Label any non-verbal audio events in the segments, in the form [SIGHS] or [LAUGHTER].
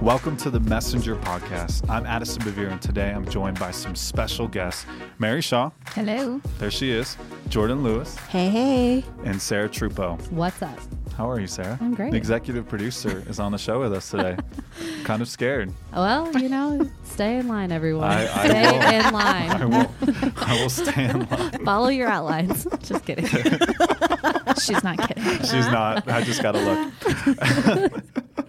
Welcome to the Messenger Podcast. I'm Addison Bevere, and today I'm joined by some special guests Mary Shaw, Hello. there she is, Jordan Lewis, Hey, hey. and Sarah Trupo. What's up? How are you, Sarah? I'm great. The executive producer is on the show with us today. [LAUGHS] kind of scared. Well, you know, stay in line, everyone. I- I stay will. in I line. will, I will stay in [LAUGHS] line. Follow your outlines. [LAUGHS] Just kidding. She's not kidding. [LAUGHS] She's not. I just got to look.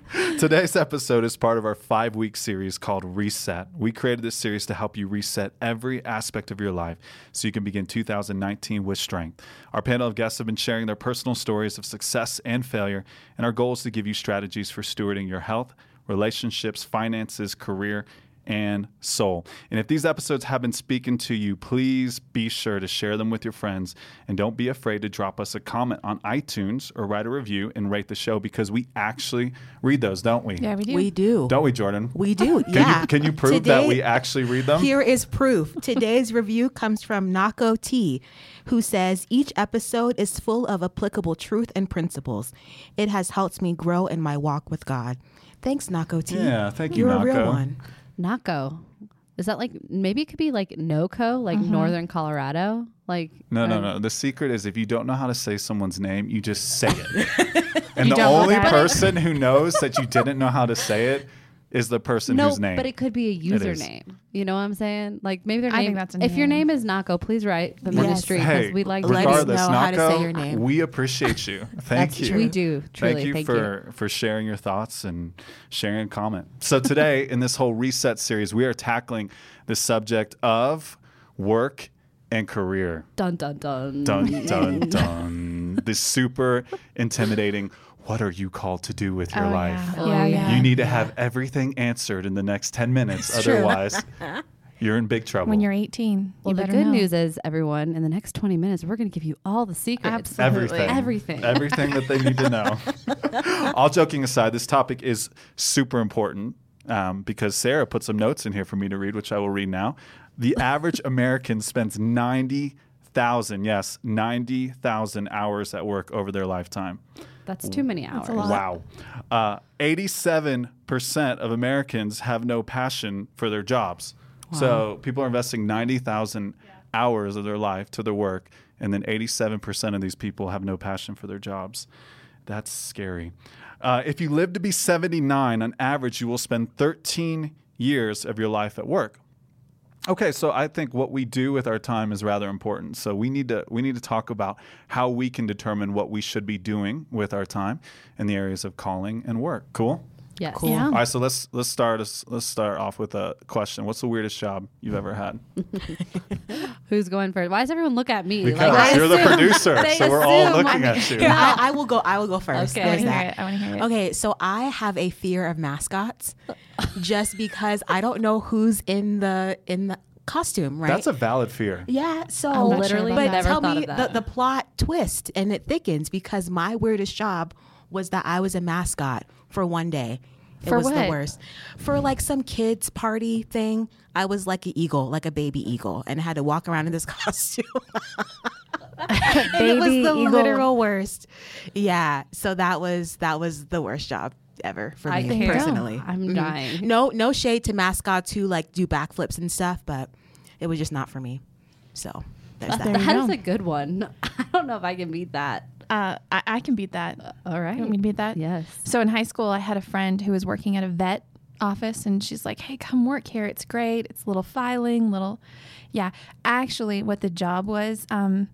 [LAUGHS] Today's episode is part of our five week series called Reset. We created this series to help you reset every aspect of your life so you can begin 2019 with strength. Our panel of guests have been sharing their personal stories of success and failure, and our goal is to give you strategies for stewarding your health, relationships, finances, career, and soul. And if these episodes have been speaking to you, please be sure to share them with your friends and don't be afraid to drop us a comment on iTunes or write a review and rate the show because we actually read those, don't we? Yeah, we do. We do. Don't we, Jordan? We do. Can yeah. you can you prove that we actually read them? Here is proof. Today's review comes from Nako T, who says each episode is full of applicable truth and principles. It has helped me grow in my walk with God. Thanks, Nako T. Yeah, thank you, You're a real one. Naco. Is that like maybe it could be like NoCo, like Northern Colorado? Like no, no, um, no. The secret is if you don't know how to say someone's name, you just say it. [LAUGHS] and the only person who knows that you didn't know how to say it is the person No, whose name. but it could be a username. You know what I'm saying? Like maybe their I name. think that's a if your name. name is Naco, please write the Yes. ministry because hey, we like Let us regardless, know how to Nako, say your name. we appreciate you. [LAUGHS] Thank That's you. true. We do truly. Thank you Thank for for sharing your thoughts and sharing a comment. So today in this whole reset series, we are tackling the subject of work and career. Dun dun dun. Dun dun [LAUGHS] dun. this super intimidating. What are you called to do with your Oh, life? Yeah, Oh, yeah. yeah. yeah. You need to have everything answered in the next ten minutes. It's. Otherwise, [LAUGHS] you're in big trouble. when you're 18. Well, you the better good know. news is, everyone, in the next 20 minutes, we're going to give you all the secrets. Absolutely. Everything. Everything. Everything that they need to know. [LAUGHS] All joking aside, this topic is super important um, because Sarah put some notes in here for me to read, which I will read now. The [LAUGHS] average American spends 90,000, yes, 90,000 hours at work over their lifetime. That's too many hours. a lot. Wow. Uh, 87% of Americans have no passion for their jobs. So people are investing 90,000 hours of their life to their work, and then 87% of these people have no passion for their jobs. That's scary. Uh, if you live to be 79, on average, you will spend 13 years of your life at work. Okay, so I think what we do with our time is rather important. So we need to we need to talk about how we can determine what we should be doing with our time in the areas of calling and work. Cool. Yes. Cool. Yeah. All right, so let's let's start us let's start off with a question. What's the weirdest job you've ever had? [LAUGHS] Who's going first? Why does everyone look at me? Because I you're the producer, [LAUGHS] they so we're all looking I'm- at you. [LAUGHS] Here, I, I will go. I will go first. Okay. I There's want to hear I want to hear it. Okay, so I have a fear of mascots, just because I don't know who's in the in the costume. Right. That's a valid fear. Yeah, so I'm not sure literally but never tell me of that. The, the plot twist and it thickens because my weirdest job was that I was a mascot for one day. It For was the worst. For like some kids party thing, I was like an eagle, like a baby eagle, and I had to walk around in this [LAUGHS] costume. [LAUGHS] and it was the eagle. literal worst. Yeah, so that was that was the worst job ever for I me can't. personally. I'm Mhm. dying. No, no shade to mascots who like do backflips and stuff, but it was just not for me. So there's There that. you That is a good one. [LAUGHS] I don't know if I can beat that. Uh, I, I can beat that. All right. You want me to beat that? Yes. So in high school, I had a friend who was working at a vet office, and she's like, "Hey, come work here. It's great. It's little filing, little, yeah." Actually, what the job was, um,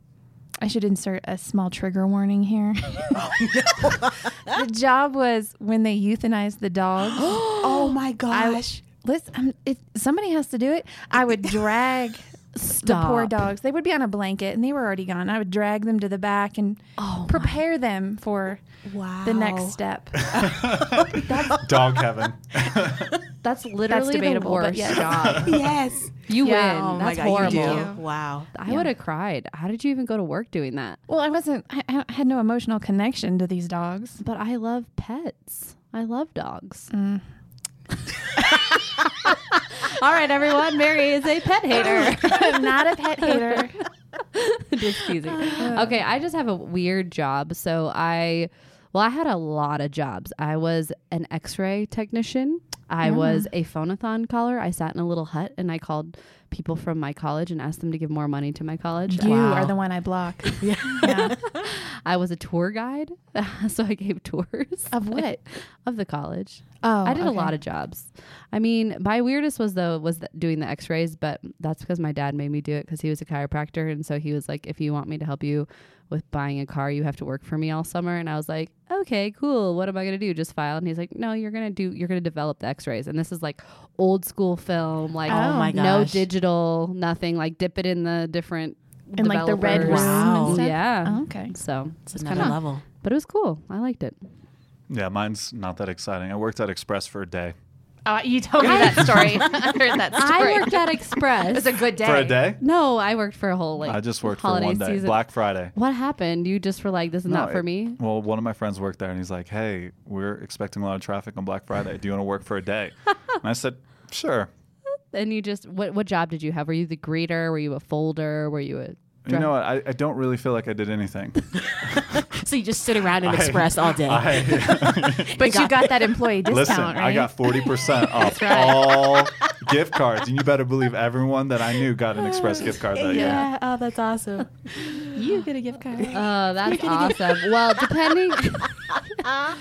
I should insert a small trigger warning here. [LAUGHS] [LAUGHS] the job was when they euthanized the dog. [GASPS] oh my gosh. Listen, um, if somebody has to do it, I would [LAUGHS] drag the poor dogs. They would be on a blanket and they were already gone. I would drag them to the back and Oh, prepare them for wow. the next step. [LAUGHS] Dog heaven. [LAUGHS] That's literally debatable, the worst yes. job. [LAUGHS] yes. You Yeah. win. Oh That's god, horrible. you. Wow. I Yeah. would have cried. How did you even go to work doing that? Well, I wasn't. I, I had no emotional connection to these dogs. But I love pets. I love dogs. Mm. [LAUGHS] All right, everyone. Mary is a pet hater. [LAUGHS] I'm not a pet hater. [LAUGHS] just teasing. Okay, I just have a weird job. So I Well, I had a lot of jobs. I was an X-ray technician. I Yeah. was a phonathon caller. I sat in a little hut and I called people from my college and asked them to give more money to my college. You Wow. are the one I block. [LAUGHS] Yeah. yeah. I was a tour guide, [LAUGHS] so I gave tours Of what? [LAUGHS] of the college. Oh, I did a lot of jobs. I mean, my weirdest was though was th- doing the X-rays, but that's because my dad made me do it because he was a chiropractor, and so he was like, "If you want me to help you with buying a car, you have to work for me all summer." And I was like, "Okay, cool. What am I gonna do? Just file?" And he's like, "No, you're gonna do. You're gonna develop the X-rays, and this is like old school film, like Oh my no gosh. digital, nothing. Like dip it in the different And like the red room. Wow. and stuff. Yeah. Oh, okay. So It's it's another kind of, level. but it was cool. I liked it. Yeah, mine's not that exciting. I worked at Express for a day. Oh, you told me that story. [LAUGHS] I heard that I worked at Express. It was a good day. For a day? No, I worked for a whole like. I just worked for holiday one day. season. Black Friday. What happened? You just were like, "This is No, not for it- me." Well, one of my friends worked there, and he's like, "Hey, we're expecting a lot of traffic on Black Friday. Do you want to work for a day?" and I said, "Sure." [LAUGHS] And you just what? What job did you have? Were you the greeter? Were you a folder? Were you a? You know what? I, I don't really feel like I did anything. [LAUGHS] So you just sit around and I- express all day. [LAUGHS] I, [LAUGHS] But you got that employee discount, listen, right? I got forty percent off all gift cards, and you better believe everyone that I knew got an Express gift card that year. yeah. Oh, that's awesome. you get a gift card. Oh, that's awesome. well, depending. All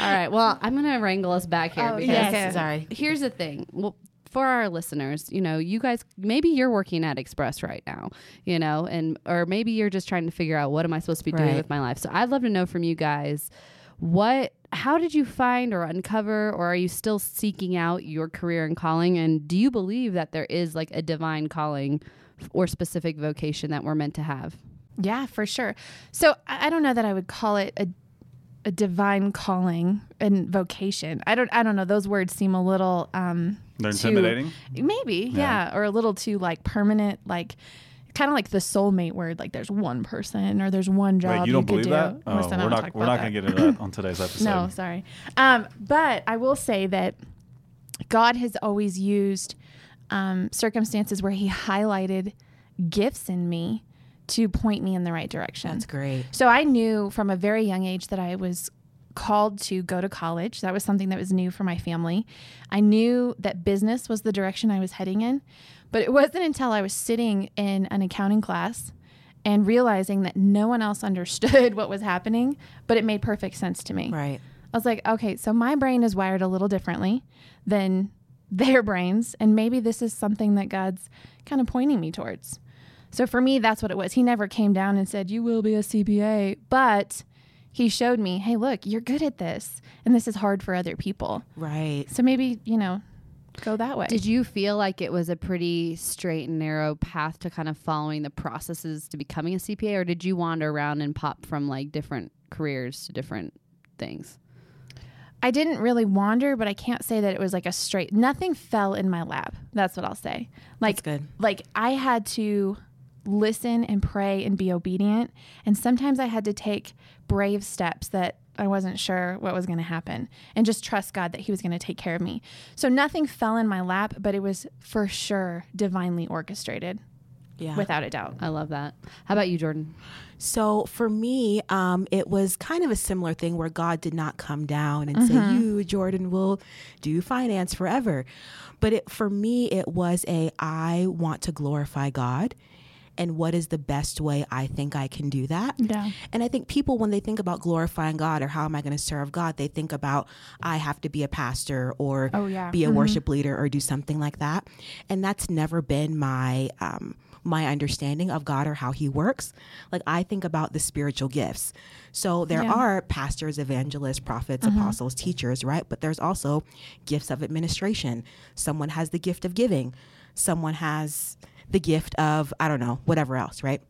right. Well, I'm gonna wrangle us back here Oh, because yes. yes. Sorry. here's the thing. Well, for our listeners, you know, you guys maybe you're working at Express right now, you know, and or maybe you're just trying to figure out what am I supposed to be doing with my life. So I'd love to know from you guys what how did you find or uncover or are you still seeking out your career and calling and do you believe that there is like a divine calling or specific vocation that we're meant to have? Yeah, for sure. So I I don't know that I would call it a a divine calling and vocation. I don't I don't know. Those words seem a little um They're too- intimidating. maybe, Yeah. yeah. or a little too like permanent, like kind of like the soulmate word. Like there's one person or there's one job. Wait, you don't could believe do. that? Oh, we're don't We're not going to get into that on [LAUGHS] today's episode. No, sorry. Um, but I will say that God has always used um, circumstances where He highlighted gifts in me to point me in the right direction. That's great. So I knew from a very young age that I was called to go to college. That was something that was new for my family. I knew that business was the direction I was heading in, but it wasn't until I was sitting in an accounting class and realizing that no one else [LAUGHS] understood what was happening, but it made perfect sense to me. Right. I was like, okay, so my brain is wired a little differently than [LAUGHS] their brains, and maybe this is something that God's kind of pointing me towards. So for me, that's what it was. He never came down and said, You will be a CPA, but he showed me, Hey, look, you're good at this, and this is hard for other people. Right. So maybe, you know, go that way. Did you feel like it was a pretty straight and narrow path to kind of following the processes to becoming a CPA, or did you wander around and pop from like different careers to different things? I didn't really wander, but I can't say that it was like a straight. Nothing fell in my lap. That's what I'll say. Like That's good. like I had to listen and pray and be obedient, and sometimes I had to take brave steps that I wasn't sure what was going to happen and just trust God that he was going to take care of me. So nothing fell in my lap, but it was for sure divinely orchestrated Yeah. without a doubt. I love that. How about you, Jordan? So for me, um, it was kind of a similar thing where God did not come down and say, "You, Jordan, will do finance forever." But it, for me, it was a I want to glorify God, and what is the best way I think I can do that? Yeah. And I think people, when they think about glorifying God or how am I going to serve God, they think about I have to be a pastor or Oh, yeah. be a worship leader or do something like that. And that's never been my um, my understanding of God or how He works. Like I think about the spiritual gifts. So there Yeah. are pastors, evangelists, prophets, apostles, teachers, right? But there's also gifts of administration. Someone has the gift of giving. Someone has the gift of I don't know whatever else, right?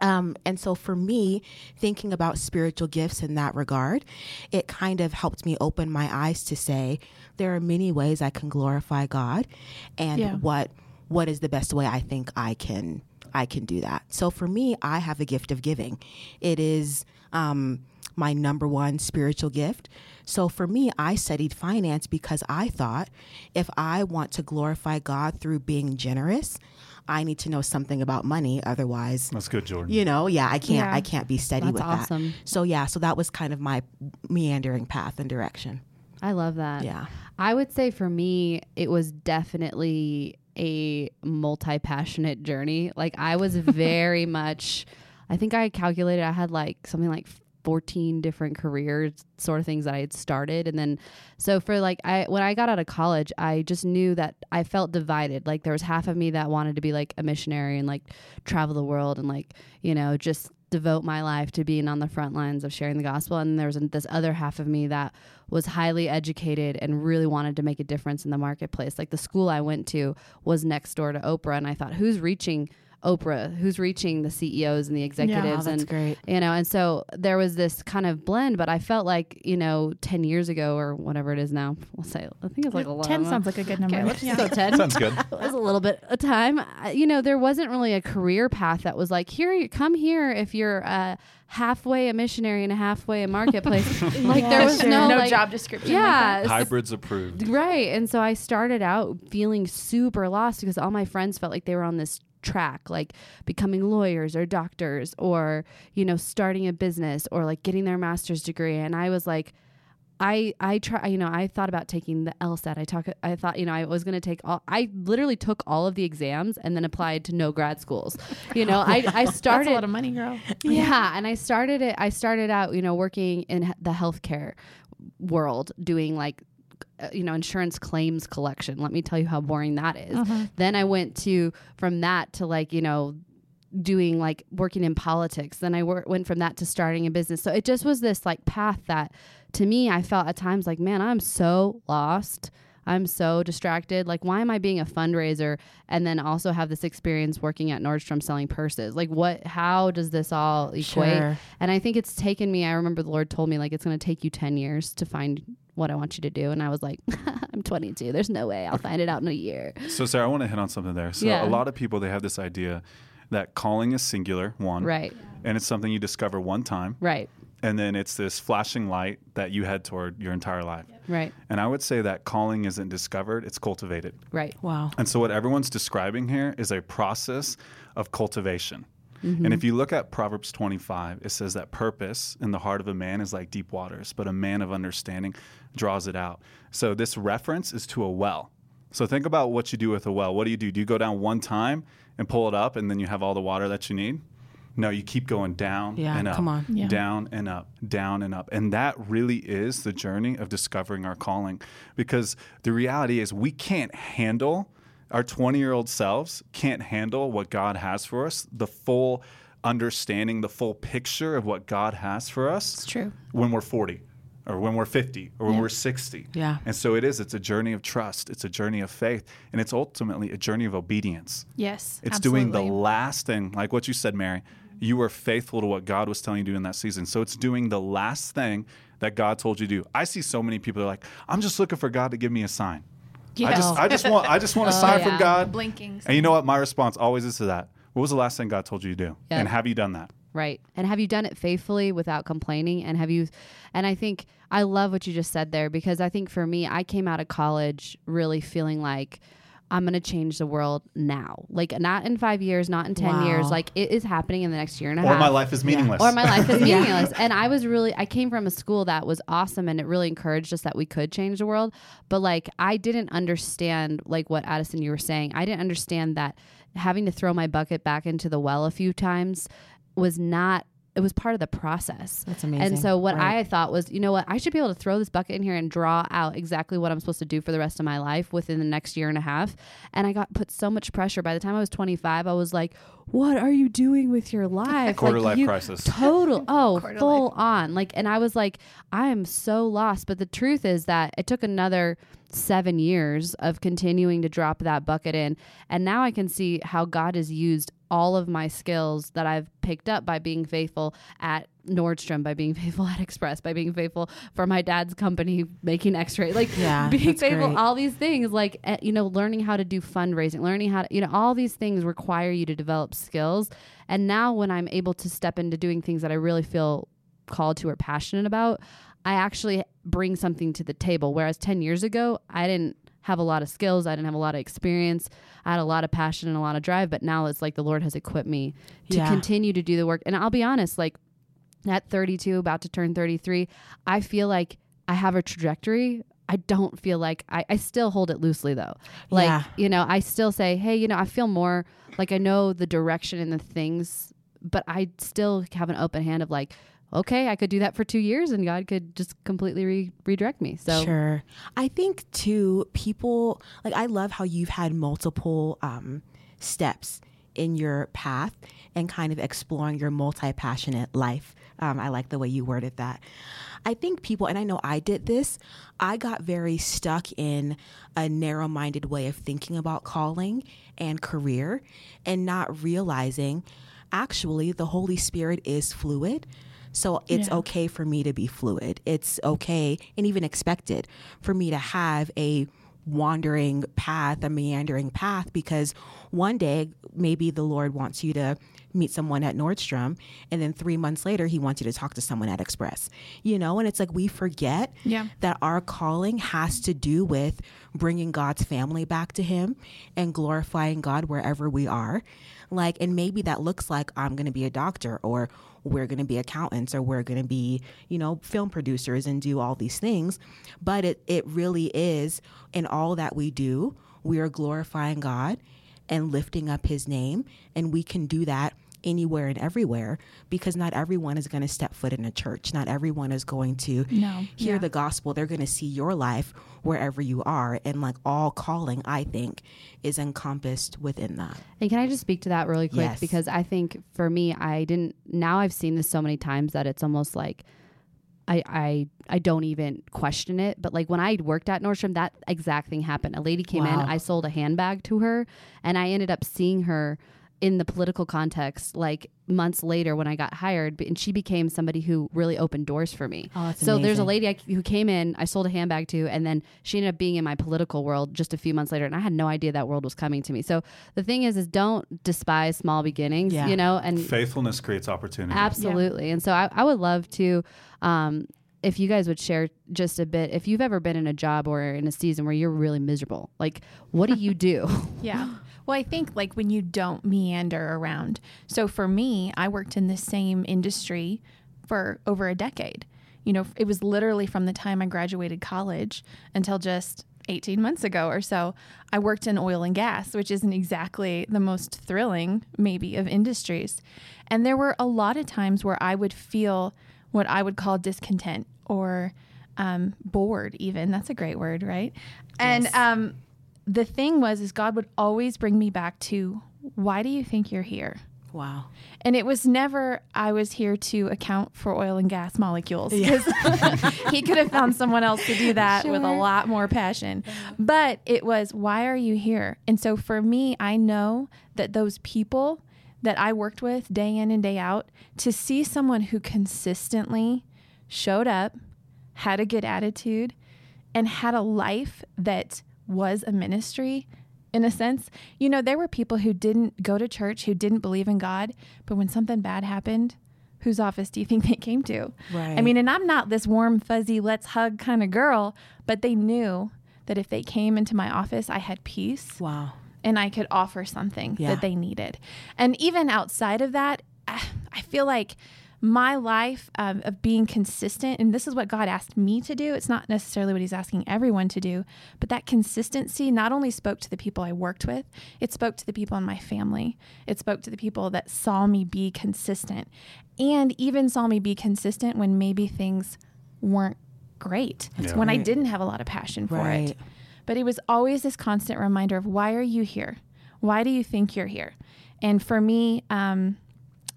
Um, and so for me, thinking about spiritual gifts in that regard, it kind of helped me open my eyes to say there are many ways I can glorify God, and Yeah. what what is the best way I think I can I can do that. So for me, I have a gift of giving. It is um, my number one spiritual gift. So for me, I studied finance because I thought if I want to glorify God through being generous, I need to know something about money. Otherwise, That's good, Jordan. you know, yeah, I can't Yeah. I can't be steady That's with awesome. that. So yeah, so that was kind of my meandering path and direction. I love that. Yeah. I would say for me, it was definitely a multi passionate journey. Like, I was [LAUGHS] very much, I think I calculated I had like something like 14 different careers, sort of things that I had started. And then, so for like, I, when I got out of college, I just knew that I felt divided. Like, there was half of me that wanted to be like a missionary and like travel the world and like, you know, just devote my life to being on the front lines of sharing the gospel and there was this other half of me that was highly educated and really wanted to make a difference in the marketplace like the school i went to was next door to oprah and i thought who's reaching oprah who's reaching the ceos and the executives that's and great. you know and so there was this kind of blend but i felt like you know 10 years ago or whatever it is now we'll say i think it's like a lot 10 sounds like a good number. okay let's just go 10 Sounds good. [LAUGHS] it was a little bit of time. You know, there wasn't really a career path that was like, here, you come here if you're uh, halfway a missionary and a halfway a marketplace. [LAUGHS] like there was Sure. no, no like, job description. like. Yeah, Hybrids approved. Right. And so I started out feeling super lost because all my friends felt like they were on this track, like becoming lawyers or doctors or, you know, starting a business or like getting their master's degree. And I was like, I I try you know I thought about taking the LSAT. I talk I thought you know I was going to take all I literally took all of the exams and then applied to no grad schools. You know I I That's started a lot of money, girl. yeah, and I started it. I started out, you know, working in the healthcare world, doing like, you know, insurance claims collection. Let me tell you how boring that is. Uh-huh. Then I went to from that to like, you know, doing like working in politics. Then I wor- went from that to starting a business. So it just was this like path that, to me, I felt at times like, man, I'm so lost. I'm so distracted. Like, why am I being a fundraiser and then also have this experience working at Nordstrom selling purses? Like, what, how does this all equate? Sure. And I think it's taken me, I remember the Lord told me, like, it's going to take you 10 years to find what I want you to do. And I was like, [LAUGHS] I'm 22. There's no way I'll find it out in a year. So, Sarah, I want to hit on something there. So, Yeah. a lot of people they have this idea that calling is singular, one, Right. and it's something you discover one time, Right. and then it's this flashing light that you head toward your entire life. Right. And I would say that calling isn't discovered; it's cultivated. Right. Wow. And so, what everyone's describing here is a process of cultivation. And if mm-hmm. you look at Proverbs 25, it says that purpose in the heart of a man is like deep waters, but a man of understanding draws it out. So, this reference is to a well. So, think about what you do with a well. What do you do? Do you go down one time and pull it up, and then you have all the water that you need? No, you keep going down Yeah, and up, come on. Yeah. down and up, down and up. And that really is the journey of discovering our calling. Because the reality is, we can't handle, our 20 year old selves can't handle what God has for us, the full understanding, the full picture of what God has for us It's true. when we're 40 or when we're 50 or when we're 60. Yeah. And so it is, it's a journey of trust, it's a journey of faith, and it's ultimately a journey of obedience. Yes. It's doing the last thing, like what you said, Mary. You were faithful to what God was telling you to do in that season. So it's doing the last thing that God told you to do. I see so many people are like, I'm just looking for God to give me a sign. I just I just want I just want a [LAUGHS] Oh, sign yeah. from God. Blinking. And you know what? My response always is to that. What was the last thing God told you to do? Yeah. And have you done that? Right. And have you done it faithfully without complaining? And have you, and I think I love what you just said there because I think for me, I came out of college really feeling like I'm going to change the world now. Like, not in five years, not in 10 Wow. years. Like, it is happening in the next year and a Or half. Or my life is meaningless. or my life is [LAUGHS] Yeah. meaningless. And I was really, I came from a school that was awesome and it really encouraged us that we could change the world. But like, I didn't understand, like what Addison, you were saying, I didn't understand that having to throw my bucket back into the well a few times was not, it was part of the process. That's amazing. And so what Right. I thought was, you know what, I should be able to throw this bucket in here and draw out exactly what I'm supposed to do for the rest of my life within the next year and a half. And I got put so much pressure. By the time I was 25, I was like, what are you doing with your life? Quarter Like, life you- crisis. Total. [LAUGHS] Oh, Quarter full on. Like, and I was like, I am so lost. But the truth is that it took another seven years of continuing to drop that bucket in. And now I can see how God has used all of my skills that I've picked up by being faithful at Nordstrom, by being [LAUGHS] faithful at Express, by being faithful for my dad's company making x-ray, like Yeah, [LAUGHS] being faithful, great. all these things, like, eh, you know, learning how to do fundraising, learning how to, you know, all these things require you to develop skills. And now when I'm able to step into doing things that I really feel called to or passionate about, I actually bring something to the table. Whereas 10 years ago, I didn't have a lot of skills, I didn't have a lot of experience, I had a lot of passion and a lot of drive, but now it's like the Lord has equipped me to Yeah. continue to do the work. And I'll be honest, like at 32, about to turn 33, I feel like I have a trajectory. I don't feel like I, I still hold it loosely though. Like, Yeah. you know, I still say, hey, you know, I feel more like I know the direction and the things, but I still have an open hand of like, okay, I could do that for two years and God could just completely re- redirect me. So, Sure. I think too, people like I love how you've had multiple um, steps in your path and kind of exploring your multi passionate life. Um, I like the way you worded that. I think people, and I know I did this, I got very stuck in a narrow minded way of thinking about calling and career and not realizing actually the Holy Spirit is fluid. So it's Yeah. okay for me to be fluid. It's okay and even expected for me to have a wandering path, a meandering path, because one day maybe the Lord wants you to meet someone at Nordstrom, and then three months later, He wants you to talk to someone at Express. You know, and it's like we forget Yeah. that our calling has to do with bringing God's family back to Him and glorifying God wherever we are. Like, and maybe that looks like I'm going to be a doctor or we're going to be accountants or we're going to be, you know, film producers and do all these things. But it, it really is in all that we do, we are glorifying God and lifting up His name. And we can do that anywhere and everywhere because not everyone is going to step foot in a church. Not everyone is going to No. hear Yeah. the gospel. They're going to see your life wherever you are. And like all calling, I think, is encompassed within that. And can I just speak to that really quick? Yes. Because I think for me, I didn't. Now I've seen this so many times that it's almost like I I I don't even question it. But like when I worked at Nordstrom, that exact thing happened. A lady came in, I sold a handbag to her, and I ended up seeing her in the political context like months later when I got hired, and she became somebody who really opened doors for me. Oh, that's so there's a lady I, who came in, I sold a handbag to, and then she ended up being in my political world just a few months later, and I had no idea that world was coming to me. So the thing is, is don't despise small beginnings, Yeah. you know, and Faithfulness creates opportunity. Absolutely. And so I, I would love to, um, if you guys would share just a bit, if you've ever been in a job or in a season where you're really miserable, like what do you do? Yeah. [LAUGHS] Well, I think like when you don't meander around. So for me, I worked in the same industry for over a decade. You know, it was literally from the time I graduated college until just 18 months ago or so. I worked in oil and gas, which isn't exactly the most thrilling, maybe, of industries. And there were a lot of times where I would feel what I would call discontent or um, bored, even. That's a great word, right? And Yes. um, the thing was, is God would always bring me back to, why do you think you're here? Wow. And it was never I was here to account for oil and gas molecules because [LAUGHS] he could have found someone else to do that with a lot more passion. But it was why are you here? And so for me, I know that those people that I worked with day in and day out to see someone who consistently showed up, had a good attitude, and had a life that was a ministry in a sense. You know, there were people who didn't go to church, who didn't believe in God, but when something bad happened, whose office do you think [LAUGHS] they came to? Right. I mean, and I'm not this warm, fuzzy, let's hug kind of girl, but they knew that if they came into my office, I had peace Wow. and I could offer something Yeah. that they needed. And even outside of that, [SIGHS] I feel like my life um, of being consistent, and this is what God asked me to do. It's not necessarily what He's asking everyone to do, but that consistency not only spoke to the people I worked with, it spoke to the people in my family. It spoke to the people that saw me be consistent and even saw me be consistent when maybe things weren't great, Yeah. when I didn't have a lot of passion for Right. it. But it was always this constant reminder of why are you here? Why do you think you're here? And for me, um,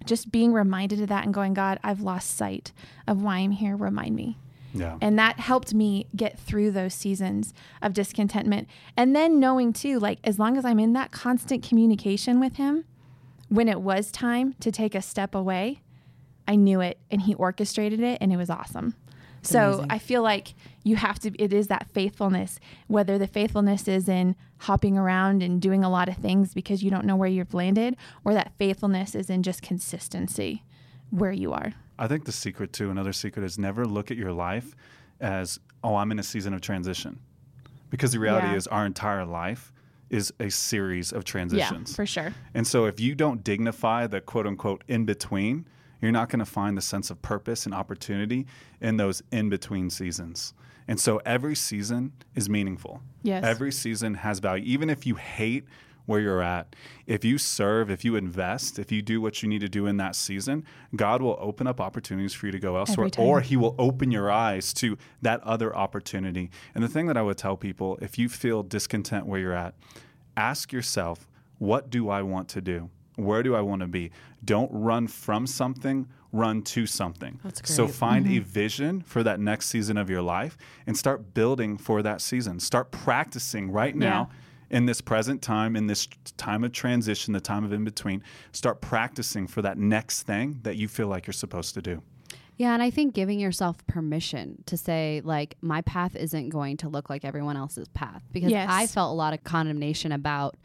just being reminded of that and going, God, I've lost sight of why I'm here. Remind me. Yeah. And that helped me get through those seasons of discontentment. And then knowing too, like, as long as I'm in that constant communication with Him, when it was time to take a step away, I knew it and He orchestrated it and it was awesome. So amazing. I feel like you have to, it is that faithfulness, whether the faithfulness is in hopping around and doing a lot of things because you don't know where you've landed, or that faithfulness is in just consistency where you are. I think the secret too, another secret is never look at your life as, oh, I'm in a season of transition. Because the reality Yeah. is our entire life is a series of transitions. Yeah, for sure. And so if you don't dignify the quote unquote in between, you're not going to find the sense of purpose and opportunity in those in between seasons. And so every season is meaningful. Yes. Every season has value. Even if you hate where you're at, if you serve, if you invest, if you do what you need to do in that season, God will open up opportunities for you to go elsewhere, or He will open your eyes to that other opportunity. And the thing that I would tell people if you feel discontent where you're at, ask yourself, what do I want to do? Where do I want to be? Don't run from something, run to something. That's So find a mm-hmm. vision for that next season of your life and start building for that season. Start practicing right now in this present time, in this time of transition, the time of in between. Start practicing for that next thing that you feel like you're supposed to do. Yeah, and I think giving yourself permission to say, like, my path isn't going to look like everyone else's path. Because Yes. I felt a lot of condemnation about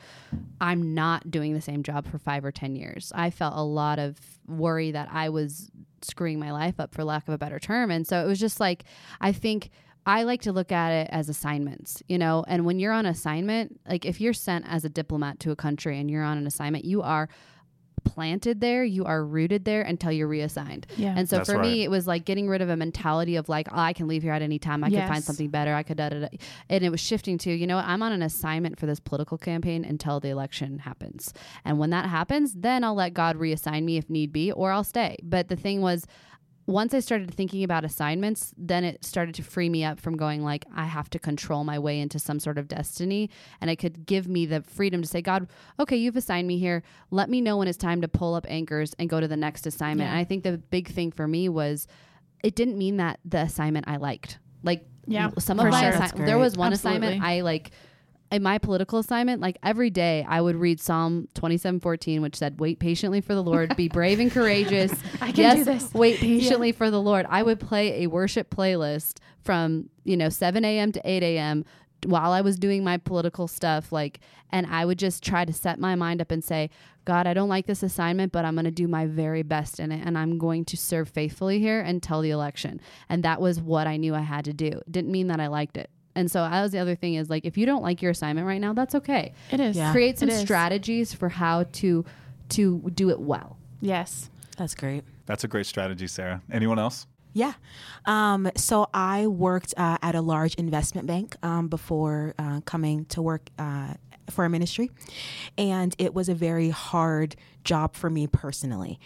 I'm not doing the same job for five or 10 years. I felt a lot of worry that I was screwing my life up, for lack of a better term. And so it was just like, I think. I like to look at it as assignments, you know, and when you're on assignment, like if you're sent as a diplomat to a country and you're on an assignment, you are planted there, you are rooted there until you're reassigned. Yeah. And so That's for right. me, it was like getting rid of a mentality of like, oh, I can leave here at any time. I can find something better. I could, da, da, da. and it was shifting to, you know? I'm on an assignment for this political campaign until the election happens. And when that happens, then I'll let God reassign me if need be, or I'll stay. But the thing was, once I started thinking about assignments, then it started to free me up from going like I have to control my way into some sort of destiny, and it could give me the freedom to say, God, okay, you've assigned me here. Let me know when it's time to pull up anchors and go to the next assignment. Yeah. And I think the big thing for me was it didn't mean that the assignment I liked. Like Yeah, some of my sure. assi- there was one assignment I like in my political assignment, like every day I would read Psalm 27:14 which said wait patiently for the Lord, be brave and courageous. [LAUGHS] I can yes, do this. wait patiently for the Lord. I would play a worship playlist from, you know, 7 a.m. to 8 a.m. while I was doing my political stuff, like, and I would just try to set my mind up and say, God, I don't like this assignment, but I'm going to do my very best in it, and I'm going to serve faithfully here until the election. And that was what I knew I had to do. Didn't mean that I liked it. And so that was the other thing is like, if you don't like your assignment right now, that's okay. It is. Yeah. Create some It is. strategies for how to to do it well. Yes. That's great. That's a great strategy, Sarah. Anyone else? Yeah. Um, so I worked uh, at a large investment bank um, before uh, coming to work uh, for a ministry. And it was a very hard job for me personally.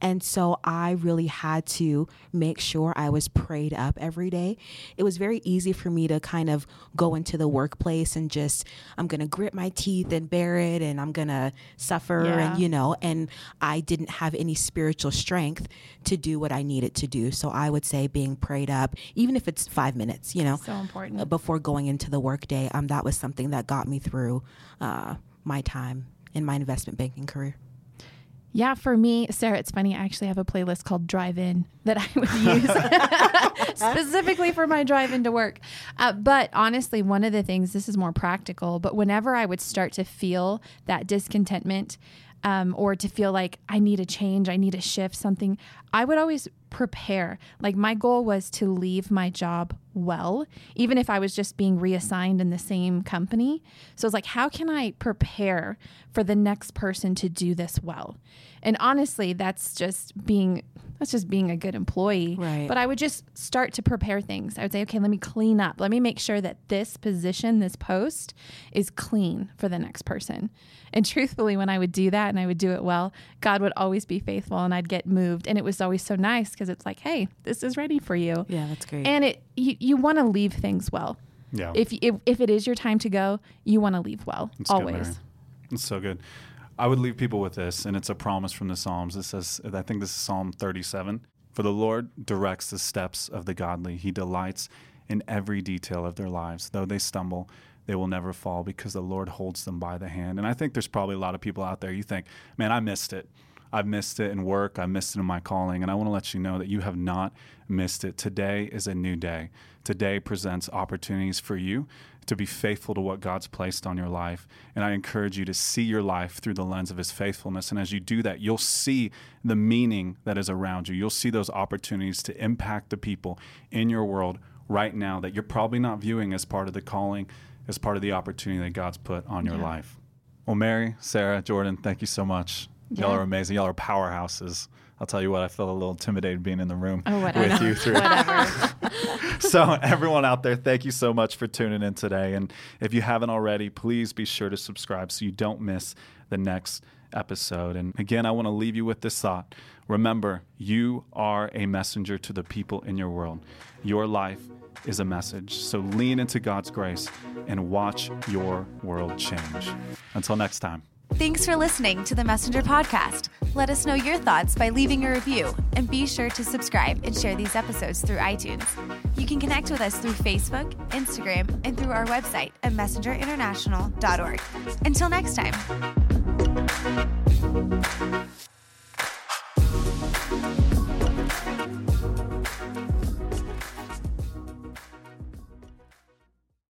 And so I really had to make sure I was prayed up every day. It was very easy for me to kind of go into the workplace and just, I'm going to grit my teeth and bear it and I'm going to suffer Yeah. and, you know, and I didn't have any spiritual strength to do what I needed to do. So I would say being prayed up, even if it's five minutes, you know, So important. before going into the workday, um, that was something that got me through uh, my time in my investment banking career. Yeah, for me, Sarah, it's funny. I actually have a playlist called Drive In that [LAUGHS] I would use [LAUGHS] specifically for my drive into work. Uh, but honestly, one of the things, this is more practical, but whenever I would start to feel that discontentment um, or to feel like I need a change, I need a shift, something, I would always prepare. Like my goal was to leave my job well, even if I was just being reassigned in the same company. So it's like, how can I prepare for the next person to do this well? And honestly, that's just being that's just being a good employee. Right. But I would just start to prepare things. I would say, okay, let me clean up. Let me make sure that this position, this post is clean for the next person. And [LAUGHS] truthfully, when I would do that and I would do it well, God would always be faithful and I'd get moved. And it was always so nice because it's like, hey, this is ready for you. Yeah, that's great. And it you, you want to leave things well. Yeah. If, if if it is your time to go, you want to leave well. It's good, always. Mary. It's so good. I would leave people with this, and it's a promise from the Psalms. It says, I think this is Psalm 37. For the Lord directs the steps of the godly. He delights in every detail of their lives. Though they stumble, they will never fall because the Lord holds them by the hand. And I think there's probably a lot of people out there, you think, man, I missed it. I've missed it in work, I missed it in my calling, and I want to let you know that you have not missed it. Today is a new day. Today presents opportunities for you to be faithful to what God's placed on your life. And I encourage you to see your life through the lens of His faithfulness. And as you do that, you'll see the meaning that is around you. You'll see those opportunities to impact the people in your world right now that you're probably not viewing as part of the calling, as part of the opportunity that God's put on your Yeah. life. Well, Mary, Sarah, Jordan, thank you so much. Y'all Yeah. are amazing. Y'all are powerhouses. I'll tell you what, I felt a little intimidated being in the room Oh, with you [LAUGHS] through Whatever. [LAUGHS] [LAUGHS] so everyone out there thank you so much for tuning in today. And if you haven't already please be sure to subscribe so you don't miss the next episode. And again i want to leave you with this thought. Remember you are a messenger to the people in your world. Your life is a message. So lean into god's grace and watch your world change. Until next time Thanks for listening to the Messenger Podcast. Let us know your thoughts by leaving a review and be sure to subscribe and share these episodes through iTunes. You can connect with us through Facebook, Instagram, and through our website at messengerinternational.org. Until next time.